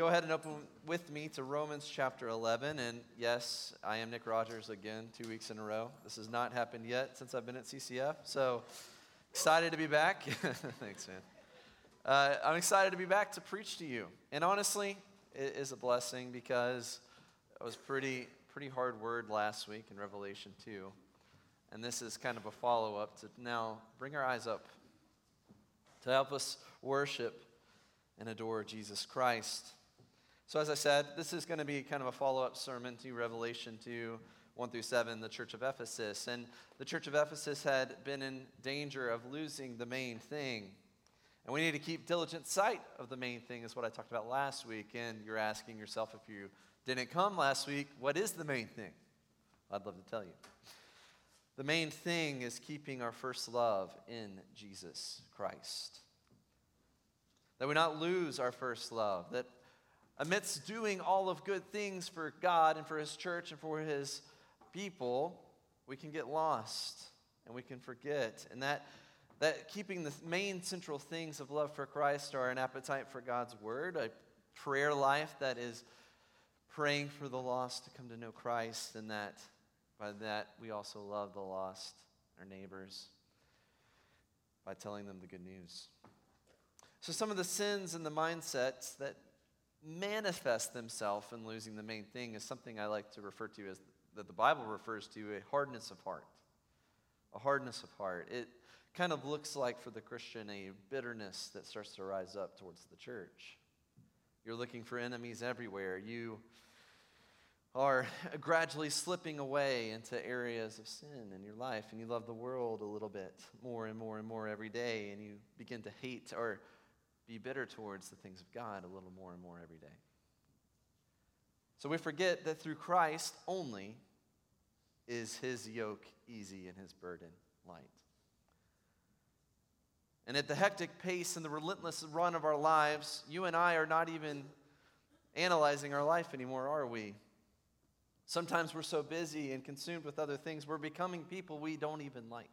go ahead and open with me to Romans chapter 11. And yes, I am Nick Rogers again, two weeks in a row. This has not happened yet since I've been at CCF. So excited to be back. Thanks, man. Uh, I'm excited to be back to preach to you. And honestly, it is a blessing because it was pretty, pretty hard word last week in Revelation 2. And this is kind of a follow up to now bring our eyes up to help us worship and adore Jesus Christ. So, as I said, this is going to be kind of a follow up sermon to Revelation 2 1 through 7, the church of Ephesus. And the church of Ephesus had been in danger of losing the main thing. And we need to keep diligent sight of the main thing, is what I talked about last week. And you're asking yourself if you didn't come last week, what is the main thing? I'd love to tell you. The main thing is keeping our first love in Jesus Christ. That we not lose our first love. That amidst doing all of good things for God and for His church and for His people, we can get lost and we can forget. And that, that keeping the main central things of love for Christ are an appetite for God's Word, a prayer life that is praying for the lost to come to know Christ, and that by that, we also love the lost, our neighbors, by telling them the good news. So, some of the sins and the mindsets that manifest themselves in losing the main thing is something I like to refer to as that the Bible refers to a hardness of heart. A hardness of heart. It kind of looks like for the Christian a bitterness that starts to rise up towards the church. You're looking for enemies everywhere. You are gradually slipping away into areas of sin in your life, and you love the world a little bit more and more and more every day, and you begin to hate or be bitter towards the things of God a little more and more every day. So we forget that through Christ only is his yoke easy and his burden light. And at the hectic pace and the relentless run of our lives, you and I are not even analyzing our life anymore, are we? Sometimes we're so busy and consumed with other things, we're becoming people we don't even like.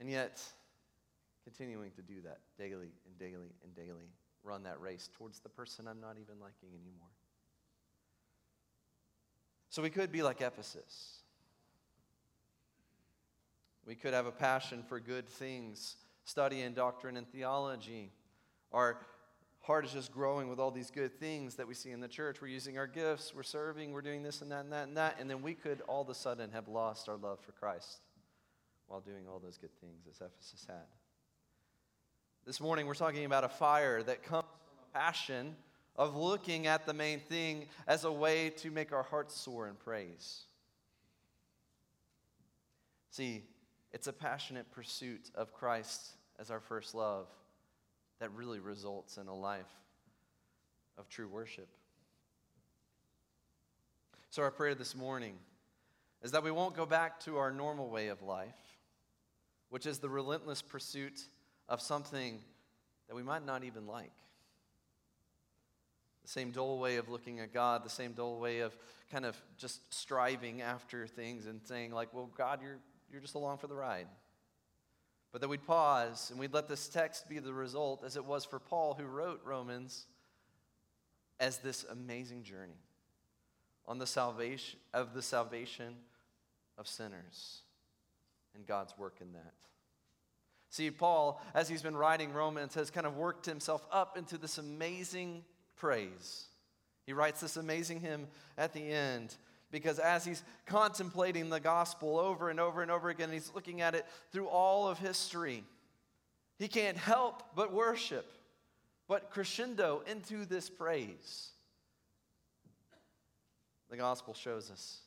And yet, continuing to do that daily and daily and daily, run that race towards the person I'm not even liking anymore. So we could be like Ephesus. We could have a passion for good things, studying doctrine and theology. Our heart is just growing with all these good things that we see in the church. We're using our gifts, we're serving, we're doing this and that and that and that. And then we could all of a sudden have lost our love for Christ while doing all those good things as Ephesus had. This morning, we're talking about a fire that comes from a passion of looking at the main thing as a way to make our hearts soar in praise. See, it's a passionate pursuit of Christ as our first love that really results in a life of true worship. So, our prayer this morning is that we won't go back to our normal way of life, which is the relentless pursuit of something that we might not even like. The same dull way of looking at God, the same dull way of kind of just striving after things and saying, like, well, God, you're, you're just along for the ride. But that we'd pause and we'd let this text be the result, as it was for Paul, who wrote Romans, as this amazing journey on the salvation of the salvation of sinners and God's work in that. See, Paul, as he's been writing Romans, has kind of worked himself up into this amazing praise. He writes this amazing hymn at the end because as he's contemplating the gospel over and over and over again, he's looking at it through all of history. He can't help but worship, but crescendo into this praise. The gospel shows us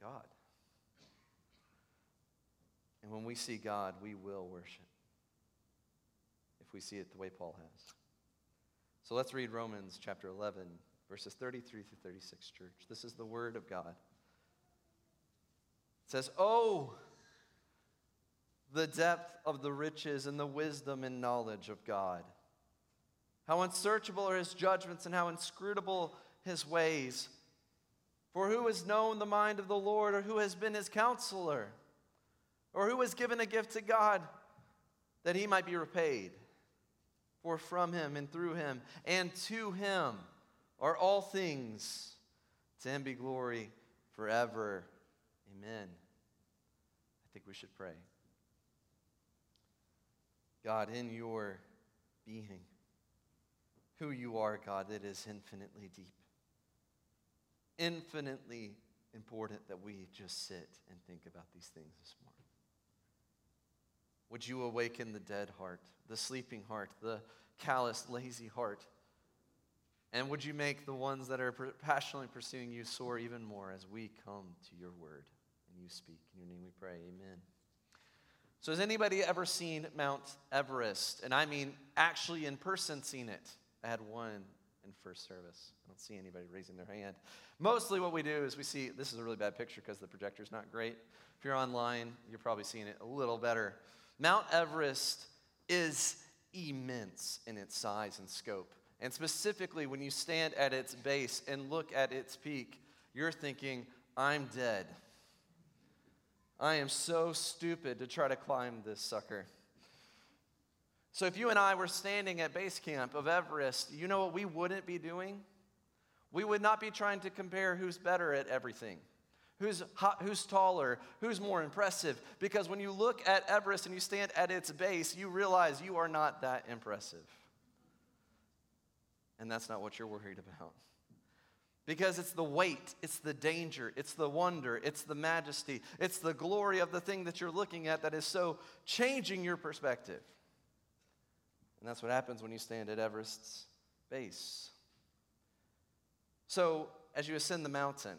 God. And when we see God, we will worship if we see it the way Paul has. So let's read Romans chapter 11, verses 33 through 36, church. This is the word of God. It says, Oh, the depth of the riches and the wisdom and knowledge of God. How unsearchable are his judgments and how inscrutable his ways. For who has known the mind of the Lord or who has been his counselor? Or who has given a gift to God that he might be repaid? For from him and through him and to him are all things. To him be glory forever. Amen. I think we should pray. God, in your being, who you are, God, it is infinitely deep, infinitely important that we just sit and think about these things this morning. Would you awaken the dead heart, the sleeping heart, the calloused, lazy heart? And would you make the ones that are passionately pursuing you soar even more as we come to your word and you speak? In your name we pray. Amen. So, has anybody ever seen Mount Everest? And I mean, actually in person seen it. I had one in first service. I don't see anybody raising their hand. Mostly what we do is we see this is a really bad picture because the projector's not great. If you're online, you're probably seeing it a little better. Mount Everest is immense in its size and scope. And specifically, when you stand at its base and look at its peak, you're thinking, I'm dead. I am so stupid to try to climb this sucker. So, if you and I were standing at base camp of Everest, you know what we wouldn't be doing? We would not be trying to compare who's better at everything who's, who's taller, who's more impressive. Because when you look at Everest and you stand at its base, you realize you are not that impressive. And that's not what you're worried about. Because it's the weight, it's the danger, it's the wonder, it's the majesty, it's the glory of the thing that you're looking at that is so changing your perspective. And that's what happens when you stand at Everest's base. So, as you ascend the mountain,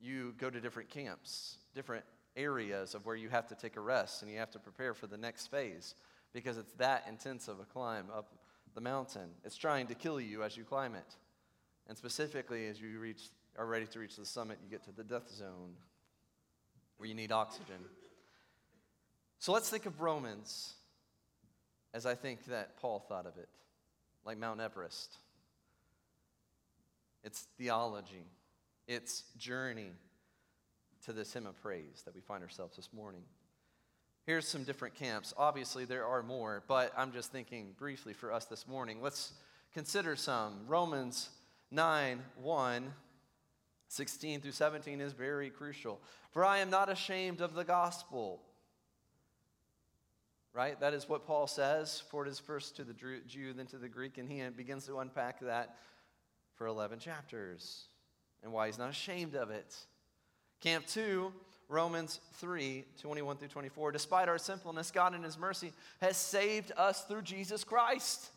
you go to different camps, different areas of where you have to take a rest and you have to prepare for the next phase because it's that intense of a climb up the mountain. It's trying to kill you as you climb it. And specifically, as you reach, are ready to reach the summit, you get to the death zone where you need oxygen. So let's think of Romans as I think that Paul thought of it, like Mount Everest. It's theology its journey to this hymn of praise that we find ourselves this morning. Here's some different camps. Obviously, there are more, but I'm just thinking briefly for us this morning. Let's consider some. Romans 9 1, 16 through 17 is very crucial. For I am not ashamed of the gospel. Right? That is what Paul says. For it is first to the Jew, then to the Greek, and he begins to unpack that for 11 chapters and why he's not ashamed of it. Camp 2, Romans 3 21 through 24. Despite our sinfulness, God in His mercy has saved us through Jesus Christ.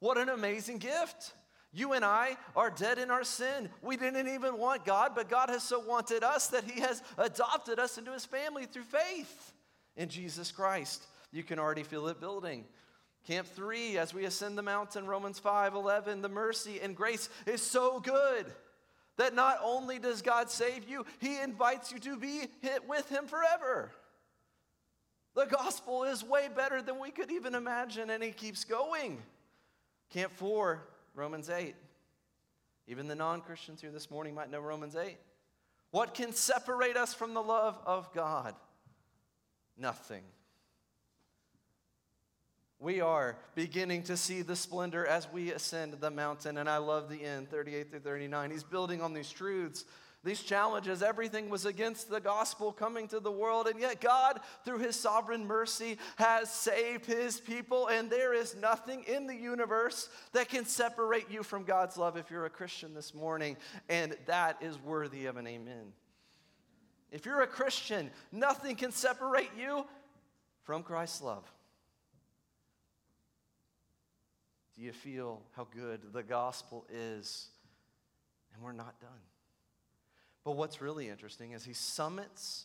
What an amazing gift! You and I are dead in our sin. We didn't even want God, but God has so wanted us that He has adopted us into His family through faith in Jesus Christ. You can already feel it building. Camp 3, as we ascend the mountain, Romans 5 11, the mercy and grace is so good that not only does God save you, He invites you to be with Him forever. The gospel is way better than we could even imagine, and He keeps going. Camp 4, Romans 8. Even the non Christians here this morning might know Romans 8. What can separate us from the love of God? Nothing we are beginning to see the splendor as we ascend the mountain. And I love the end, 38 through 39. He's building on these truths, these challenges. Everything was against the gospel coming to the world. And yet, God, through his sovereign mercy, has saved his people. And there is nothing in the universe that can separate you from God's love if you're a Christian this morning. And that is worthy of an amen. If you're a Christian, nothing can separate you from Christ's love. You feel how good the gospel is? And we're not done. But what's really interesting is he summits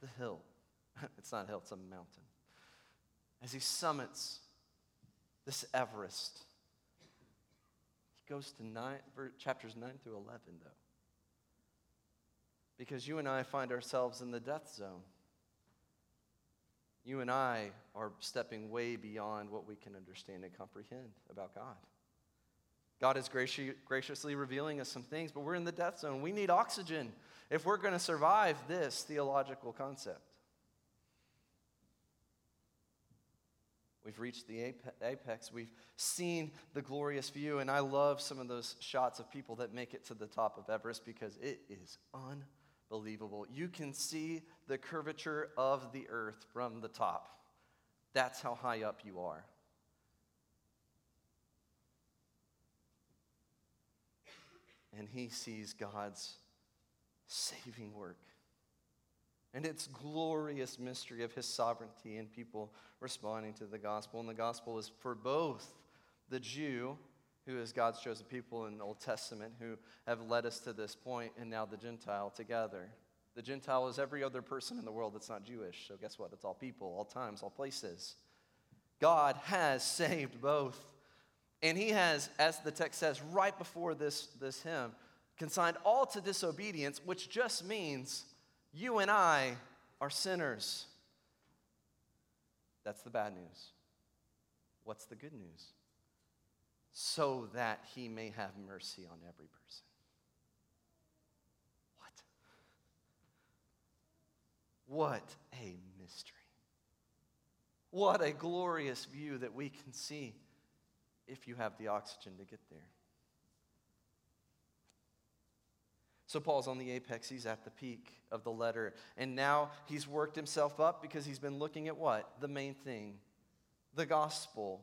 the hill. it's not a hill, it's a mountain. As he summits this Everest, he goes to nine, chapters 9 through 11, though. Because you and I find ourselves in the death zone. You and I are stepping way beyond what we can understand and comprehend about God. God is graciously revealing us some things, but we're in the death zone. We need oxygen if we're going to survive this theological concept. We've reached the apex. We've seen the glorious view. And I love some of those shots of people that make it to the top of Everest because it is unbelievable. You can see the curvature of the earth from the top. That's how high up you are. And he sees God's saving work and its glorious mystery of his sovereignty and people responding to the gospel. And the gospel is for both the Jew, who is God's chosen people in the Old Testament, who have led us to this point, and now the Gentile together. The Gentile is every other person in the world that's not Jewish. So, guess what? It's all people, all times, all places. God has saved both. And he has, as the text says right before this, this hymn, consigned all to disobedience, which just means you and I are sinners. That's the bad news. What's the good news? So that he may have mercy on every person. What? What a mystery. What a glorious view that we can see if you have the oxygen to get there. So Paul's on the apex, he's at the peak of the letter. And now he's worked himself up because he's been looking at what? The main thing the gospel.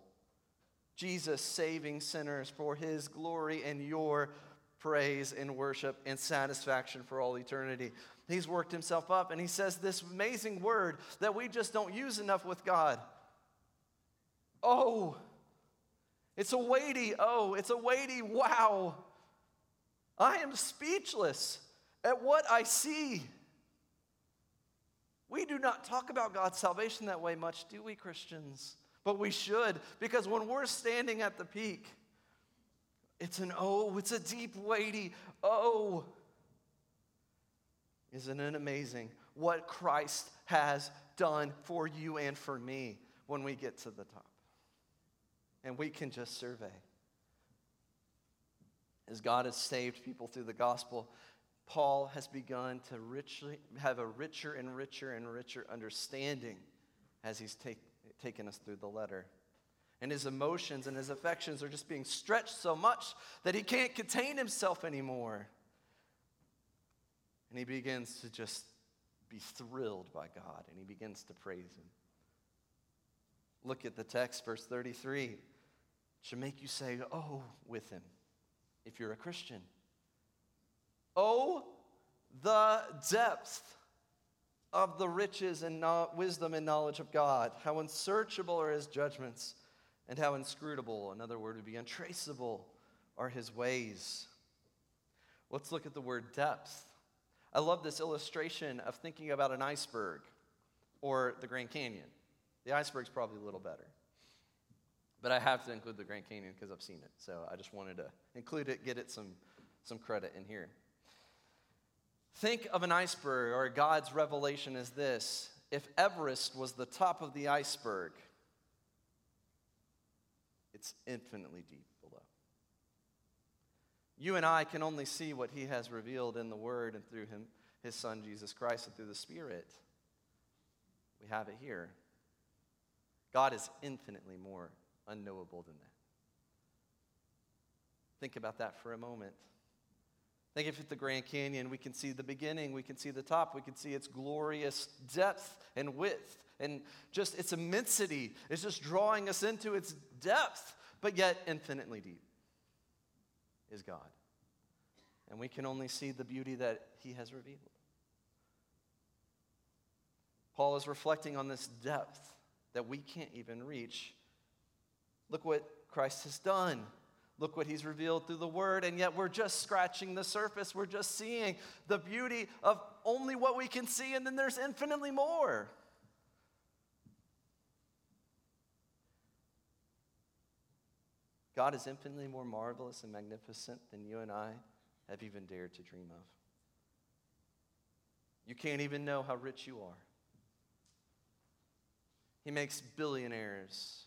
Jesus saving sinners for his glory and your praise and worship and satisfaction for all eternity. He's worked himself up and he says this amazing word that we just don't use enough with God. Oh, it's a weighty, oh, it's a weighty wow. I am speechless at what I see. We do not talk about God's salvation that way much, do we, Christians? But we should, because when we're standing at the peak, it's an oh, it's a deep, weighty oh. Isn't it amazing what Christ has done for you and for me when we get to the top? And we can just survey as God has saved people through the gospel, Paul has begun to richly, have a richer and richer and richer understanding as he's take, taken us through the letter. And his emotions and his affections are just being stretched so much that he can't contain himself anymore. And he begins to just be thrilled by God and he begins to praise him. Look at the text, verse 33. It should make you say, Oh, with him if you're a Christian. Oh, the depth of the riches and no- wisdom and knowledge of God. How unsearchable are his judgments, and how inscrutable, another word would be untraceable, are his ways. Let's look at the word depth. I love this illustration of thinking about an iceberg or the Grand Canyon. The iceberg's probably a little better. But I have to include the Grand Canyon because I've seen it. So I just wanted to include it, get it some, some credit in here. Think of an iceberg or God's revelation as this if Everest was the top of the iceberg, it's infinitely deep below. You and I can only see what He has revealed in the Word and through Him, His Son, Jesus Christ, and through the Spirit. We have it here. God is infinitely more unknowable than that. Think about that for a moment. Think if at the Grand Canyon we can see the beginning, we can see the top, we can see its glorious depth and width and just its immensity. It's just drawing us into its depth, but yet infinitely deep is God. And we can only see the beauty that He has revealed. Paul is reflecting on this depth that we can't even reach Look what Christ has done. Look what he's revealed through the word, and yet we're just scratching the surface. We're just seeing the beauty of only what we can see, and then there's infinitely more. God is infinitely more marvelous and magnificent than you and I have even dared to dream of. You can't even know how rich you are. He makes billionaires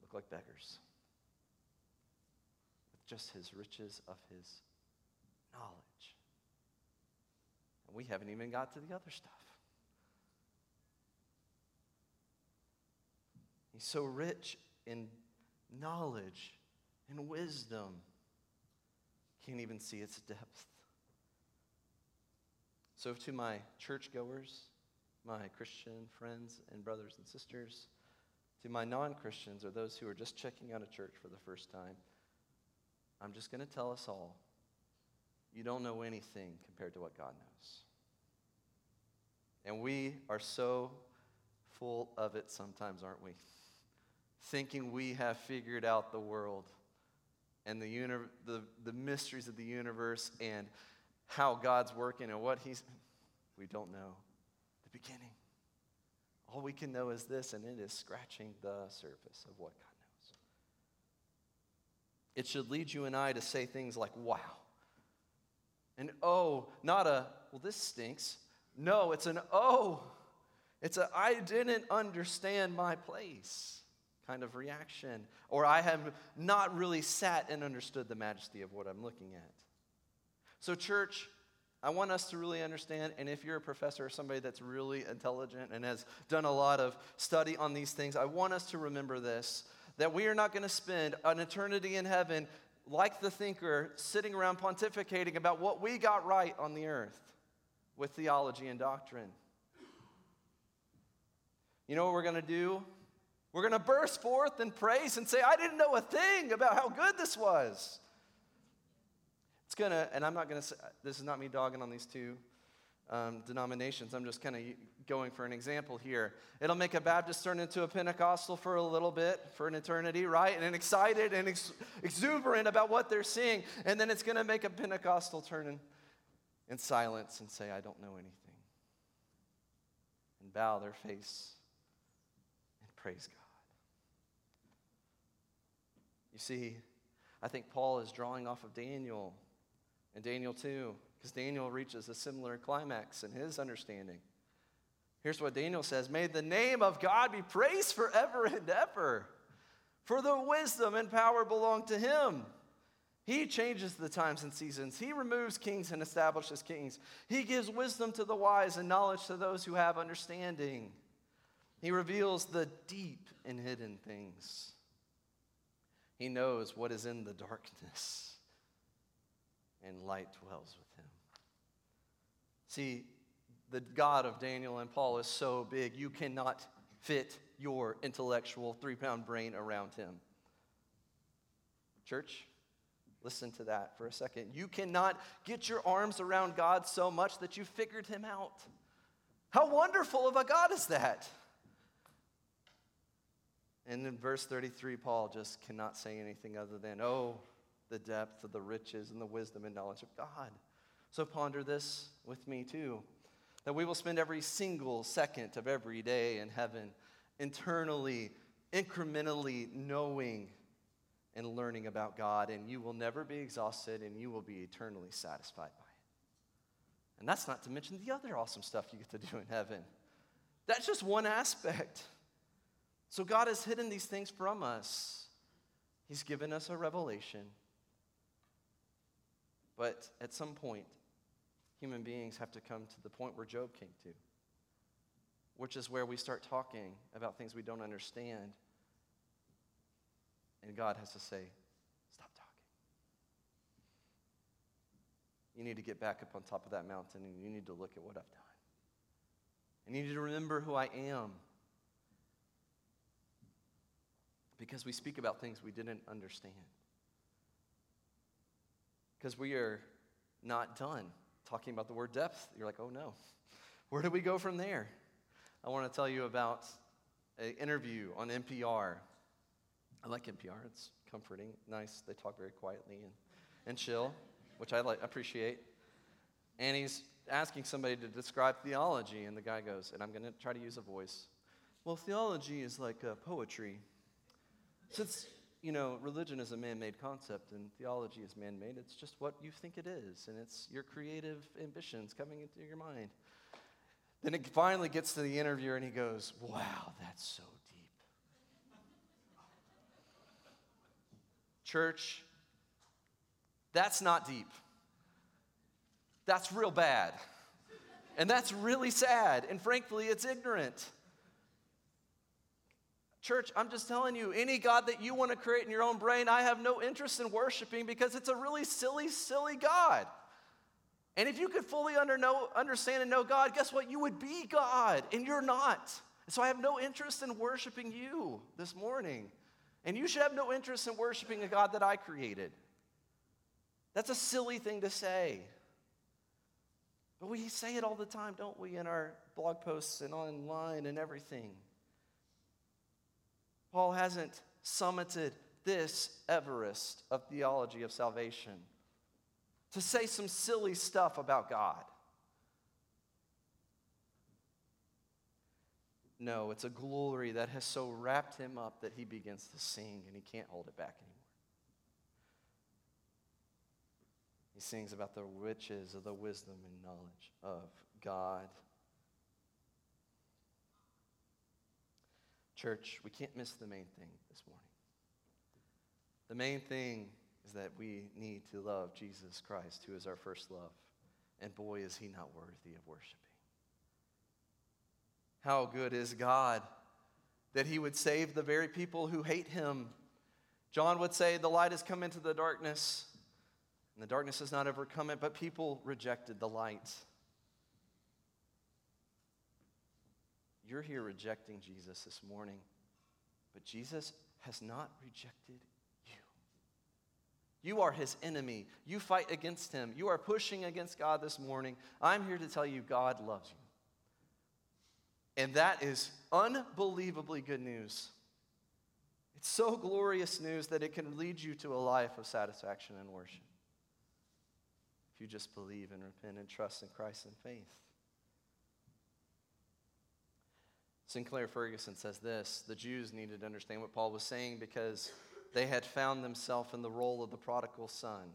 look like beggars just his riches of his knowledge. And we haven't even got to the other stuff. He's so rich in knowledge and wisdom. Can't even see its depth. So, to my churchgoers, my Christian friends and brothers and sisters, to my non Christians or those who are just checking out a church for the first time, I'm just going to tell us all you don't know anything compared to what God knows. And we are so full of it sometimes, aren't we? Thinking we have figured out the world and the, uni- the, the mysteries of the universe and how God's working and what He's. We don't know the beginning. All we can know is this, and it is scratching the surface of what God. It should lead you and I to say things like, wow. And oh, not a, well, this stinks. No, it's an oh. It's a I didn't understand my place kind of reaction. Or I have not really sat and understood the majesty of what I'm looking at. So, church, I want us to really understand, and if you're a professor or somebody that's really intelligent and has done a lot of study on these things, I want us to remember this that we are not going to spend an eternity in heaven like the thinker sitting around pontificating about what we got right on the earth with theology and doctrine. You know what we're going to do? We're going to burst forth in praise and say, I didn't know a thing about how good this was. It's going to, and I'm not going to say, this is not me dogging on these two um, denominations. I'm just kind of going for an example here. It'll make a Baptist turn into a Pentecostal for a little bit, for an eternity, right? And excited and ex- exuberant about what they're seeing. And then it's going to make a Pentecostal turn in, in silence and say, I don't know anything. And bow their face and praise God. You see, I think Paul is drawing off of Daniel and Daniel 2, because Daniel reaches a similar climax in his understanding. Here's what Daniel says May the name of God be praised forever and ever, for the wisdom and power belong to him. He changes the times and seasons. He removes kings and establishes kings. He gives wisdom to the wise and knowledge to those who have understanding. He reveals the deep and hidden things. He knows what is in the darkness and light dwells with him. See, the God of Daniel and Paul is so big, you cannot fit your intellectual three pound brain around him. Church, listen to that for a second. You cannot get your arms around God so much that you figured him out. How wonderful of a God is that? And in verse 33, Paul just cannot say anything other than, Oh, the depth of the riches and the wisdom and knowledge of God. So ponder this with me too that we will spend every single second of every day in heaven internally, incrementally knowing and learning about God, and you will never be exhausted and you will be eternally satisfied by it. And that's not to mention the other awesome stuff you get to do in heaven. That's just one aspect. So God has hidden these things from us. He's given us a revelation. But at some point, human beings have to come to the point where Job came to, which is where we start talking about things we don't understand. And God has to say, Stop talking. You need to get back up on top of that mountain and you need to look at what I've done. And you need to remember who I am. Because we speak about things we didn't understand because we are not done talking about the word depth. You're like, oh no. Where do we go from there? I want to tell you about an interview on NPR. I like NPR, it's comforting, nice. They talk very quietly and, and chill, which I like, appreciate. And he's asking somebody to describe theology, and the guy goes, and I'm going to try to use a voice. Well, theology is like uh, poetry. Since you know, religion is a man made concept and theology is man made. It's just what you think it is, and it's your creative ambitions coming into your mind. Then it finally gets to the interviewer, and he goes, Wow, that's so deep. Church, that's not deep. That's real bad. And that's really sad. And frankly, it's ignorant. Church, I'm just telling you, any God that you want to create in your own brain, I have no interest in worshiping because it's a really silly, silly God. And if you could fully under know, understand and know God, guess what? You would be God, and you're not. So I have no interest in worshiping you this morning. And you should have no interest in worshiping a God that I created. That's a silly thing to say. But we say it all the time, don't we, in our blog posts and online and everything. Paul hasn't summited this Everest of theology of salvation to say some silly stuff about God. No, it's a glory that has so wrapped him up that he begins to sing and he can't hold it back anymore. He sings about the riches of the wisdom and knowledge of God. Church, we can't miss the main thing this morning. The main thing is that we need to love Jesus Christ, who is our first love. And boy, is he not worthy of worshiping. How good is God that he would save the very people who hate him? John would say, The light has come into the darkness, and the darkness has not overcome it, but people rejected the light. You're here rejecting Jesus this morning, but Jesus has not rejected you. You are his enemy. You fight against him. You are pushing against God this morning. I'm here to tell you God loves you. And that is unbelievably good news. It's so glorious news that it can lead you to a life of satisfaction and worship. If you just believe and repent and trust in Christ and faith. Sinclair Ferguson says this the Jews needed to understand what Paul was saying because they had found themselves in the role of the prodigal son.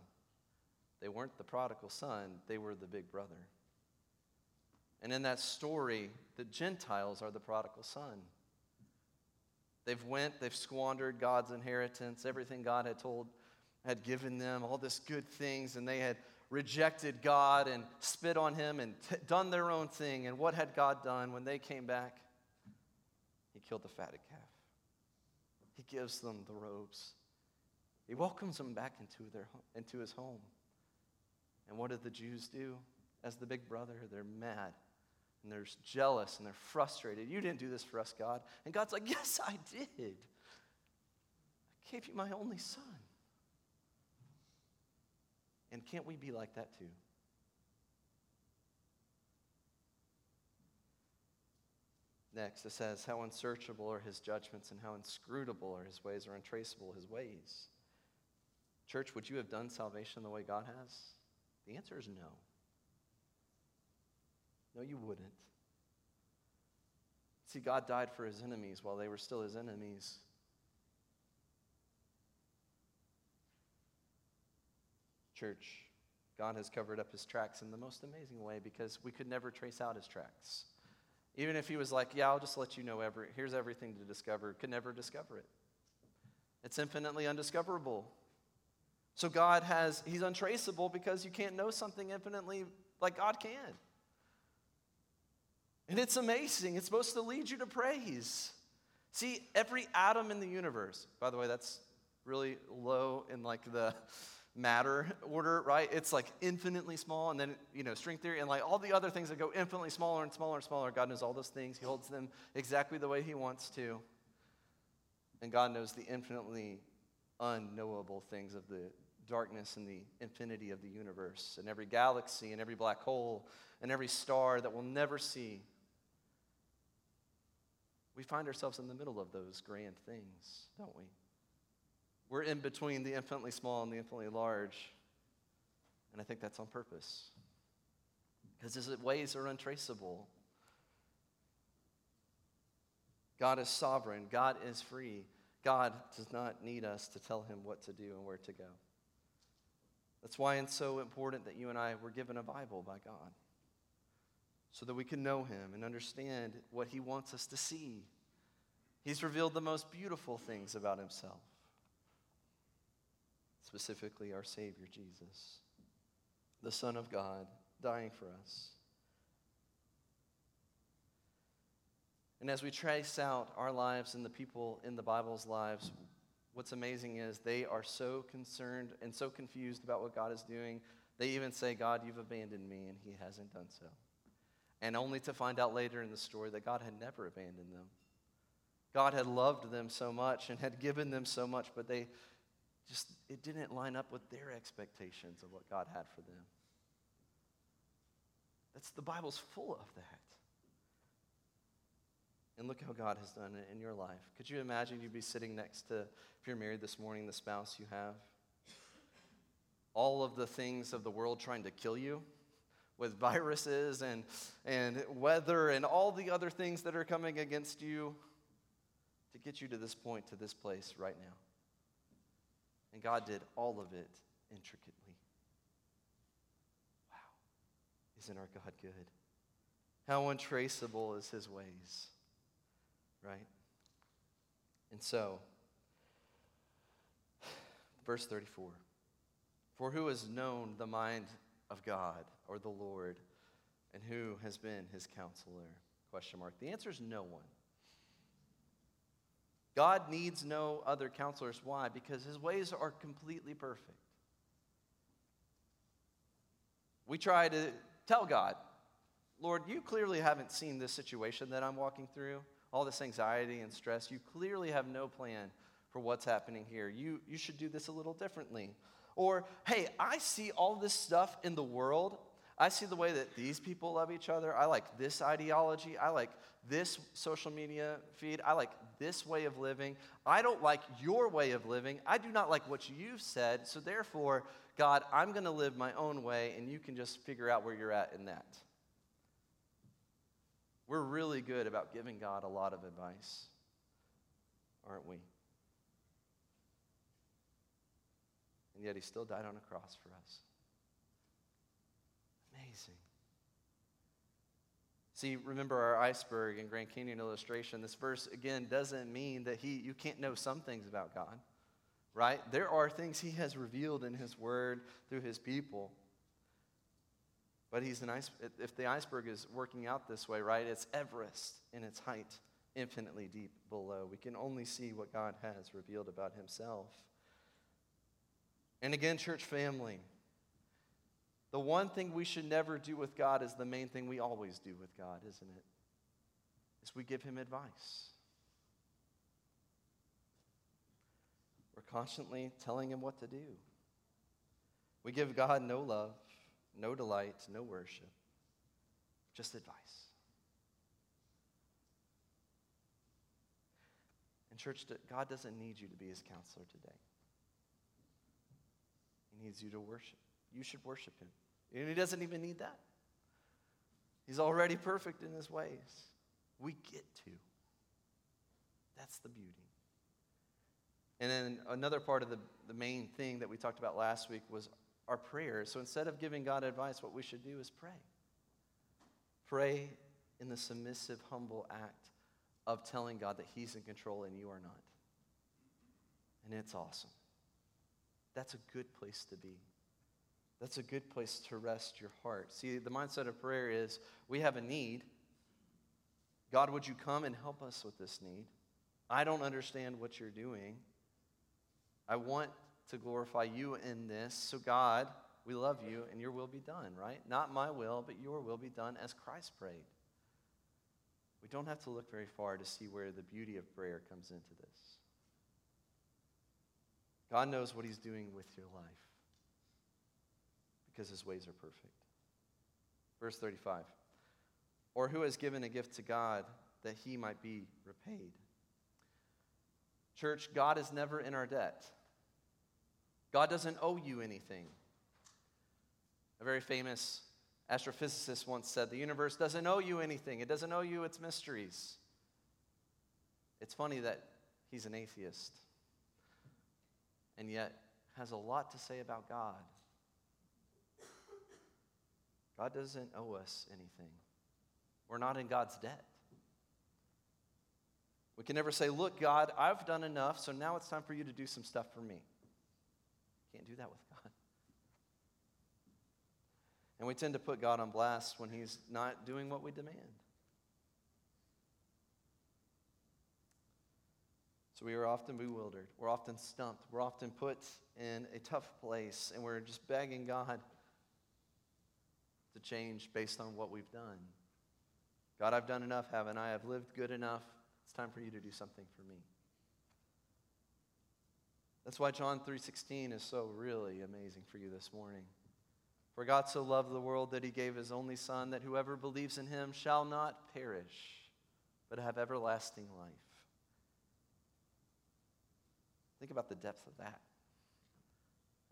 They weren't the prodigal son, they were the big brother. And in that story, the Gentiles are the prodigal son. They've went, they've squandered God's inheritance, everything God had told, had given them, all this good things, and they had rejected God and spit on him and t- done their own thing. And what had God done when they came back? Killed the fatted calf. He gives them the robes. He welcomes them back into, their, into his home. And what did the Jews do? As the big brother, they're mad and they're jealous and they're frustrated. You didn't do this for us, God. And God's like, Yes, I did. I gave you my only son. And can't we be like that too? Next, it says, How unsearchable are his judgments and how inscrutable are his ways, or untraceable his ways. Church, would you have done salvation the way God has? The answer is no. No, you wouldn't. See, God died for his enemies while they were still his enemies. Church, God has covered up his tracks in the most amazing way because we could never trace out his tracks. Even if he was like, Yeah, I'll just let you know, every, here's everything to discover, could never discover it. It's infinitely undiscoverable. So God has, he's untraceable because you can't know something infinitely like God can. And it's amazing. It's supposed to lead you to praise. See, every atom in the universe, by the way, that's really low in like the matter order, right? It's like infinitely small, and then, you know, string theory, and like all the other things that go infinitely smaller and smaller and smaller. God knows all those things. He holds them exactly the way He wants to. And God knows the infinitely unknowable things of the darkness and the infinity of the universe, and every galaxy, and every black hole, and every star that we'll never see. We find ourselves in the middle of those grand things, don't we? We're in between the infinitely small and the infinitely large. And I think that's on purpose. Because his ways are untraceable. God is sovereign, God is free. God does not need us to tell him what to do and where to go. That's why it's so important that you and I were given a Bible by God so that we can know him and understand what he wants us to see. He's revealed the most beautiful things about himself specifically our Savior Jesus, the Son of God, dying for us. And as we trace out our lives and the people in the Bible's lives, what's amazing is they are so concerned and so confused about what God is doing. They even say, God, you've abandoned me, and He hasn't done so. And only to find out later in the story that God had never abandoned them. God had loved them so much and had given them so much, but they just, it didn't line up with their expectations of what God had for them. That's the Bible's full of that. And look how God has done it in your life. Could you imagine you'd be sitting next to, if you're married this morning, the spouse you have? All of the things of the world trying to kill you with viruses and, and weather and all the other things that are coming against you to get you to this point, to this place right now. And God did all of it intricately. Wow. Isn't our God good? How untraceable is his ways, right? And so, verse 34 For who has known the mind of God or the Lord, and who has been his counselor? Question mark. The answer is no one. God needs no other counselors. Why? Because his ways are completely perfect. We try to tell God, Lord, you clearly haven't seen this situation that I'm walking through, all this anxiety and stress. You clearly have no plan for what's happening here. You, you should do this a little differently. Or, hey, I see all this stuff in the world I see the way that these people love each other. I like this ideology. I like this social media feed. I like this way of living. I don't like your way of living. I do not like what you've said. So, therefore, God, I'm going to live my own way, and you can just figure out where you're at in that. We're really good about giving God a lot of advice, aren't we? And yet, He still died on a cross for us. Amazing. See, remember our iceberg and Grand Canyon illustration. This verse, again, doesn't mean that he, you can't know some things about God, right? There are things he has revealed in his word through his people. But he's an ice, if the iceberg is working out this way, right, it's Everest in its height, infinitely deep below. We can only see what God has revealed about himself. And again, church family, the one thing we should never do with God is the main thing we always do with God, isn't it? Is we give him advice. We're constantly telling him what to do. We give God no love, no delight, no worship, just advice. And, church, God doesn't need you to be his counselor today. He needs you to worship. You should worship him. And he doesn't even need that. He's already perfect in his ways. We get to. That's the beauty. And then another part of the, the main thing that we talked about last week was our prayers. So instead of giving God advice, what we should do is pray. Pray in the submissive, humble act of telling God that He's in control and you are not. And it's awesome. That's a good place to be. That's a good place to rest your heart. See, the mindset of prayer is we have a need. God, would you come and help us with this need? I don't understand what you're doing. I want to glorify you in this. So, God, we love you and your will be done, right? Not my will, but your will be done as Christ prayed. We don't have to look very far to see where the beauty of prayer comes into this. God knows what he's doing with your life because his ways are perfect. Verse 35 Or who has given a gift to God that he might be repaid? Church, God is never in our debt. God doesn't owe you anything. A very famous astrophysicist once said the universe doesn't owe you anything, it doesn't owe you its mysteries. It's funny that he's an atheist and yet has a lot to say about God. God doesn't owe us anything. We're not in God's debt. We can never say, Look, God, I've done enough, so now it's time for you to do some stuff for me. Can't do that with God. And we tend to put God on blast when He's not doing what we demand. So we are often bewildered. We're often stumped. We're often put in a tough place, and we're just begging God to change based on what we've done. God, I've done enough, haven't I? I've lived good enough. It's time for you to do something for me. That's why John 3:16 is so really amazing for you this morning. For God so loved the world that he gave his only son that whoever believes in him shall not perish but have everlasting life. Think about the depth of that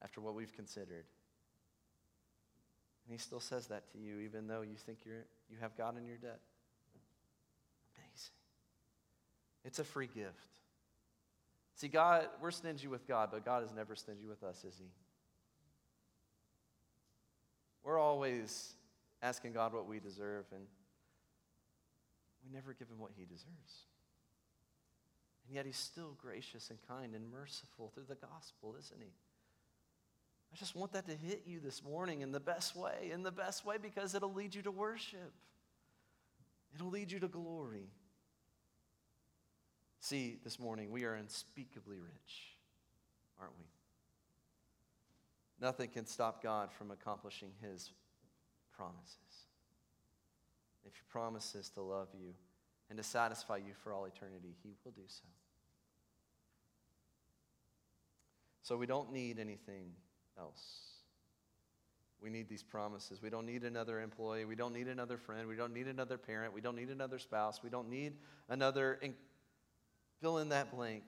after what we've considered. And he still says that to you, even though you think you're, you have God in your debt. Amazing. It's a free gift. See, God, we're stingy with God, but God is never stingy with us, is He? We're always asking God what we deserve, and we never give Him what He deserves. And yet He's still gracious and kind and merciful through the gospel, isn't He? I just want that to hit you this morning in the best way, in the best way because it'll lead you to worship. It'll lead you to glory. See, this morning, we are unspeakably rich, aren't we? Nothing can stop God from accomplishing his promises. If he promises to love you and to satisfy you for all eternity, he will do so. So we don't need anything else. We need these promises. We don't need another employee. We don't need another friend. We don't need another parent. We don't need another spouse. We don't need another Fill in that blank.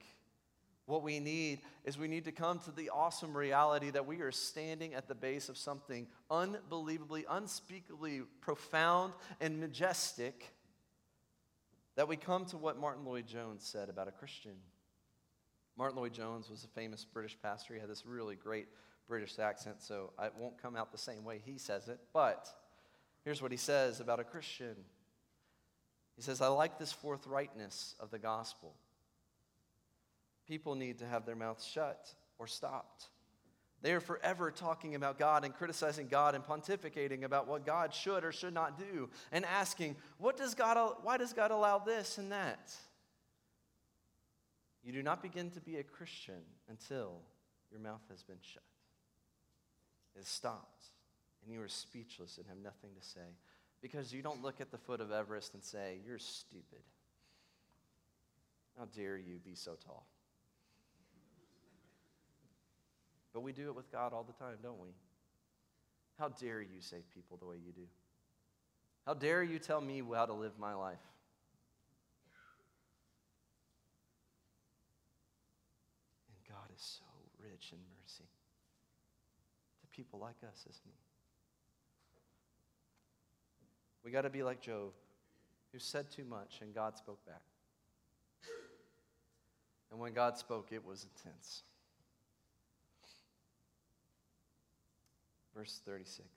What we need is we need to come to the awesome reality that we are standing at the base of something unbelievably, unspeakably profound and majestic. That we come to what Martyn Lloyd-Jones said about a Christian. Martyn Lloyd-Jones was a famous British pastor. He had this really great British accent, so it won't come out the same way he says it. But here's what he says about a Christian He says, I like this forthrightness of the gospel people need to have their mouths shut or stopped. They are forever talking about God and criticizing God and pontificating about what God should or should not do and asking, what does God, why does God allow this and that? You do not begin to be a Christian until your mouth has been shut. It is stopped, and you are speechless and have nothing to say because you don't look at the foot of Everest and say, You're stupid. How dare you be so tall? But we do it with God all the time, don't we? How dare you save people the way you do? How dare you tell me how to live my life? And God is so rich in mercy people like us, isn't He? We got to be like Job, who said too much and God spoke back. And when God spoke, it was intense. Verse 36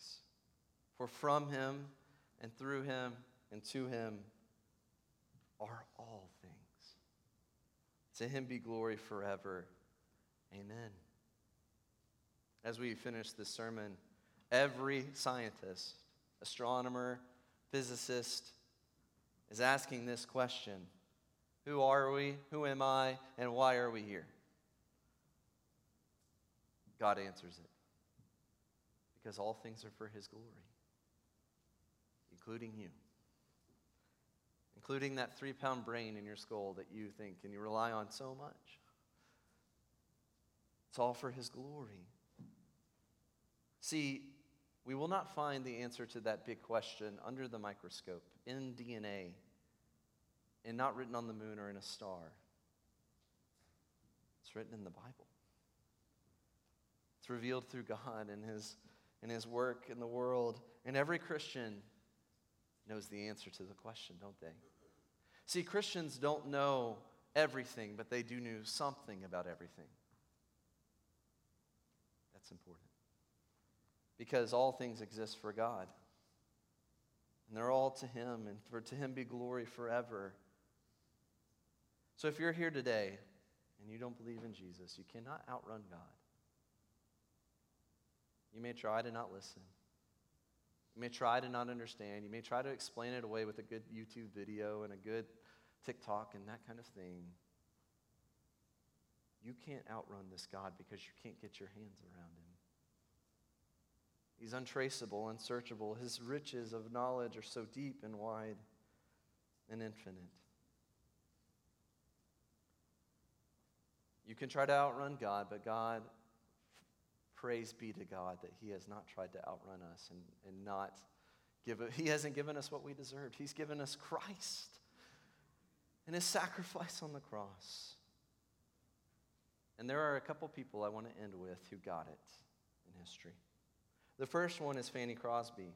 For from him and through him and to him are all things. To him be glory forever. Amen. As we finish this sermon, every scientist, astronomer, physicist is asking this question Who are we? Who am I? And why are we here? God answers it because all things are for his glory, including you, including that three pound brain in your skull that you think and you rely on so much. It's all for his glory. See, we will not find the answer to that big question under the microscope in DNA and not written on the moon or in a star. It's written in the Bible. It's revealed through God and His and his work in the world. And every Christian knows the answer to the question, don't they? See, Christians don't know everything, but they do know something about everything. That's important. Because all things exist for God. And they're all to Him, and for to Him be glory forever. So if you're here today and you don't believe in Jesus, you cannot outrun God. You may try to not listen. You may try to not understand. You may try to explain it away with a good YouTube video and a good TikTok and that kind of thing. You can't outrun this God because you can't get your hands around him. He's untraceable, unsearchable. His riches of knowledge are so deep and wide and infinite. You can try to outrun God, but God, praise be to God that He has not tried to outrun us and, and not give it, He hasn't given us what we deserved. He's given us Christ and His sacrifice on the cross. And there are a couple people I want to end with who got it in history. The first one is Fanny Crosby.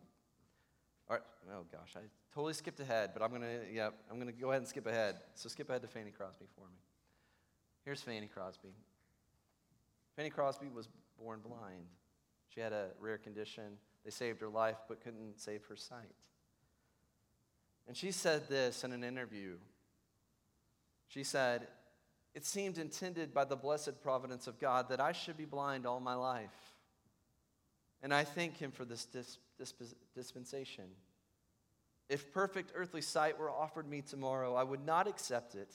All right, oh gosh, I totally skipped ahead, but I'm gonna, yeah, I'm gonna go ahead and skip ahead. So skip ahead to Fanny Crosby for me. Here's Fanny Crosby. Fanny Crosby was born blind. She had a rare condition. They saved her life, but couldn't save her sight. And she said this in an interview. She said, It seemed intended by the blessed providence of God that I should be blind all my life. And I thank him for this dispensation. If perfect earthly sight were offered me tomorrow, I would not accept it.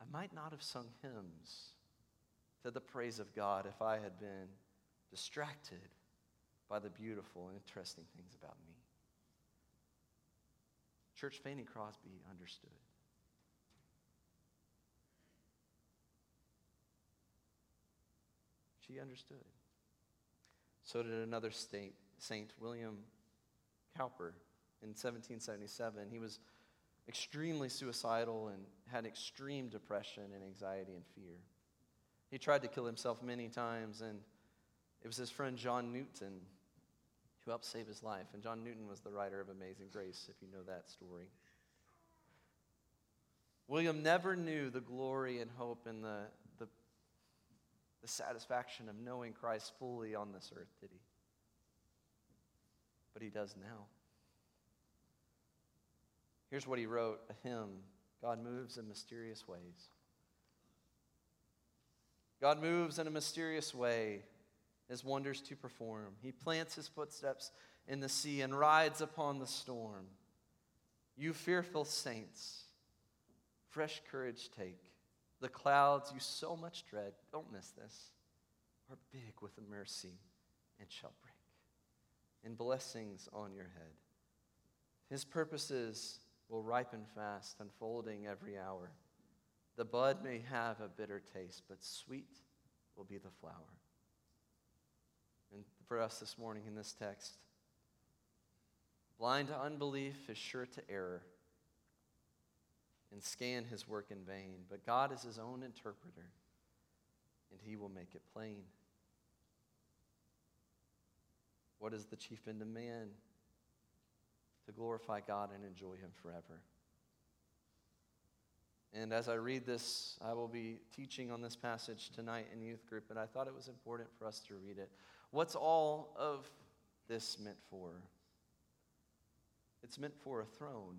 I might not have sung hymns to the praise of God if I had been distracted by the beautiful and interesting things about me. Church Fanny Crosby understood. She understood. So did another saint, Saint William Cowper in 1777. He was extremely suicidal and had extreme depression and anxiety and fear. He tried to kill himself many times, and it was his friend John Newton who helped save his life. And John Newton was the writer of Amazing Grace, if you know that story. William never knew the glory and hope and the the satisfaction of knowing Christ fully on this earth, did he? But he does now. Here's what he wrote a hymn God moves in mysterious ways. God moves in a mysterious way, his wonders to perform. He plants his footsteps in the sea and rides upon the storm. You fearful saints, fresh courage take. The clouds you so much dread, don't miss this, are big with mercy and shall break, and blessings on your head. His purposes will ripen fast, unfolding every hour. The bud may have a bitter taste, but sweet will be the flower. And for us this morning in this text, blind to unbelief is sure to error and scan his work in vain. But God is his own interpreter, and he will make it plain. What is the chief end of man? To glorify God and enjoy him forever. And as I read this, I will be teaching on this passage tonight in youth group, and I thought it was important for us to read it. What's all of this meant for? It's meant for a throne.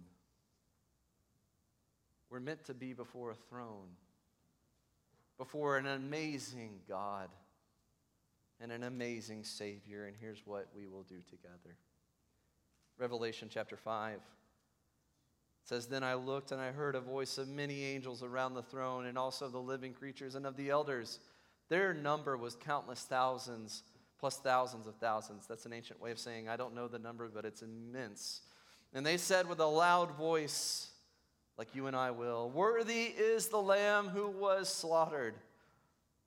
We're meant to be before a throne, before an amazing God and an amazing Savior. And here's what we will do together Revelation chapter 5 says, Then I looked and I heard a voice of many angels around the throne and also the living creatures and of the elders. Their number was countless thousands plus thousands of thousands. That's an ancient way of saying, I don't know the number, but it's immense. And they said with a loud voice, like you and I will. Worthy is the Lamb who was slaughtered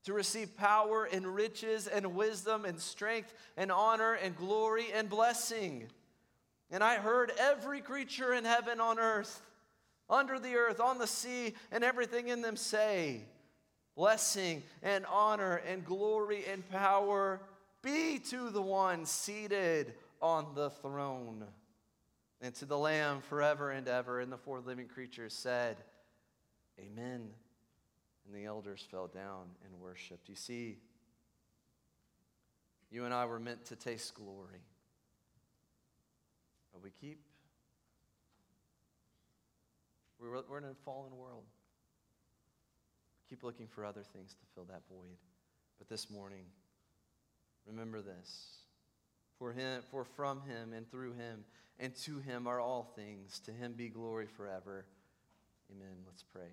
to receive power and riches and wisdom and strength and honor and glory and blessing. And I heard every creature in heaven, on earth, under the earth, on the sea, and everything in them say, Blessing and honor and glory and power be to the one seated on the throne and to the Lamb forever and ever. And the four living creatures said, Amen. And the elders fell down and worshiped. You see, you and I were meant to taste glory. But we keep, we're, in a fallen world. We keep looking for other things to fill that void. But this morning, remember this. For, him, for from him and through him and to him are all things. To him be glory forever. Amen. Let's pray.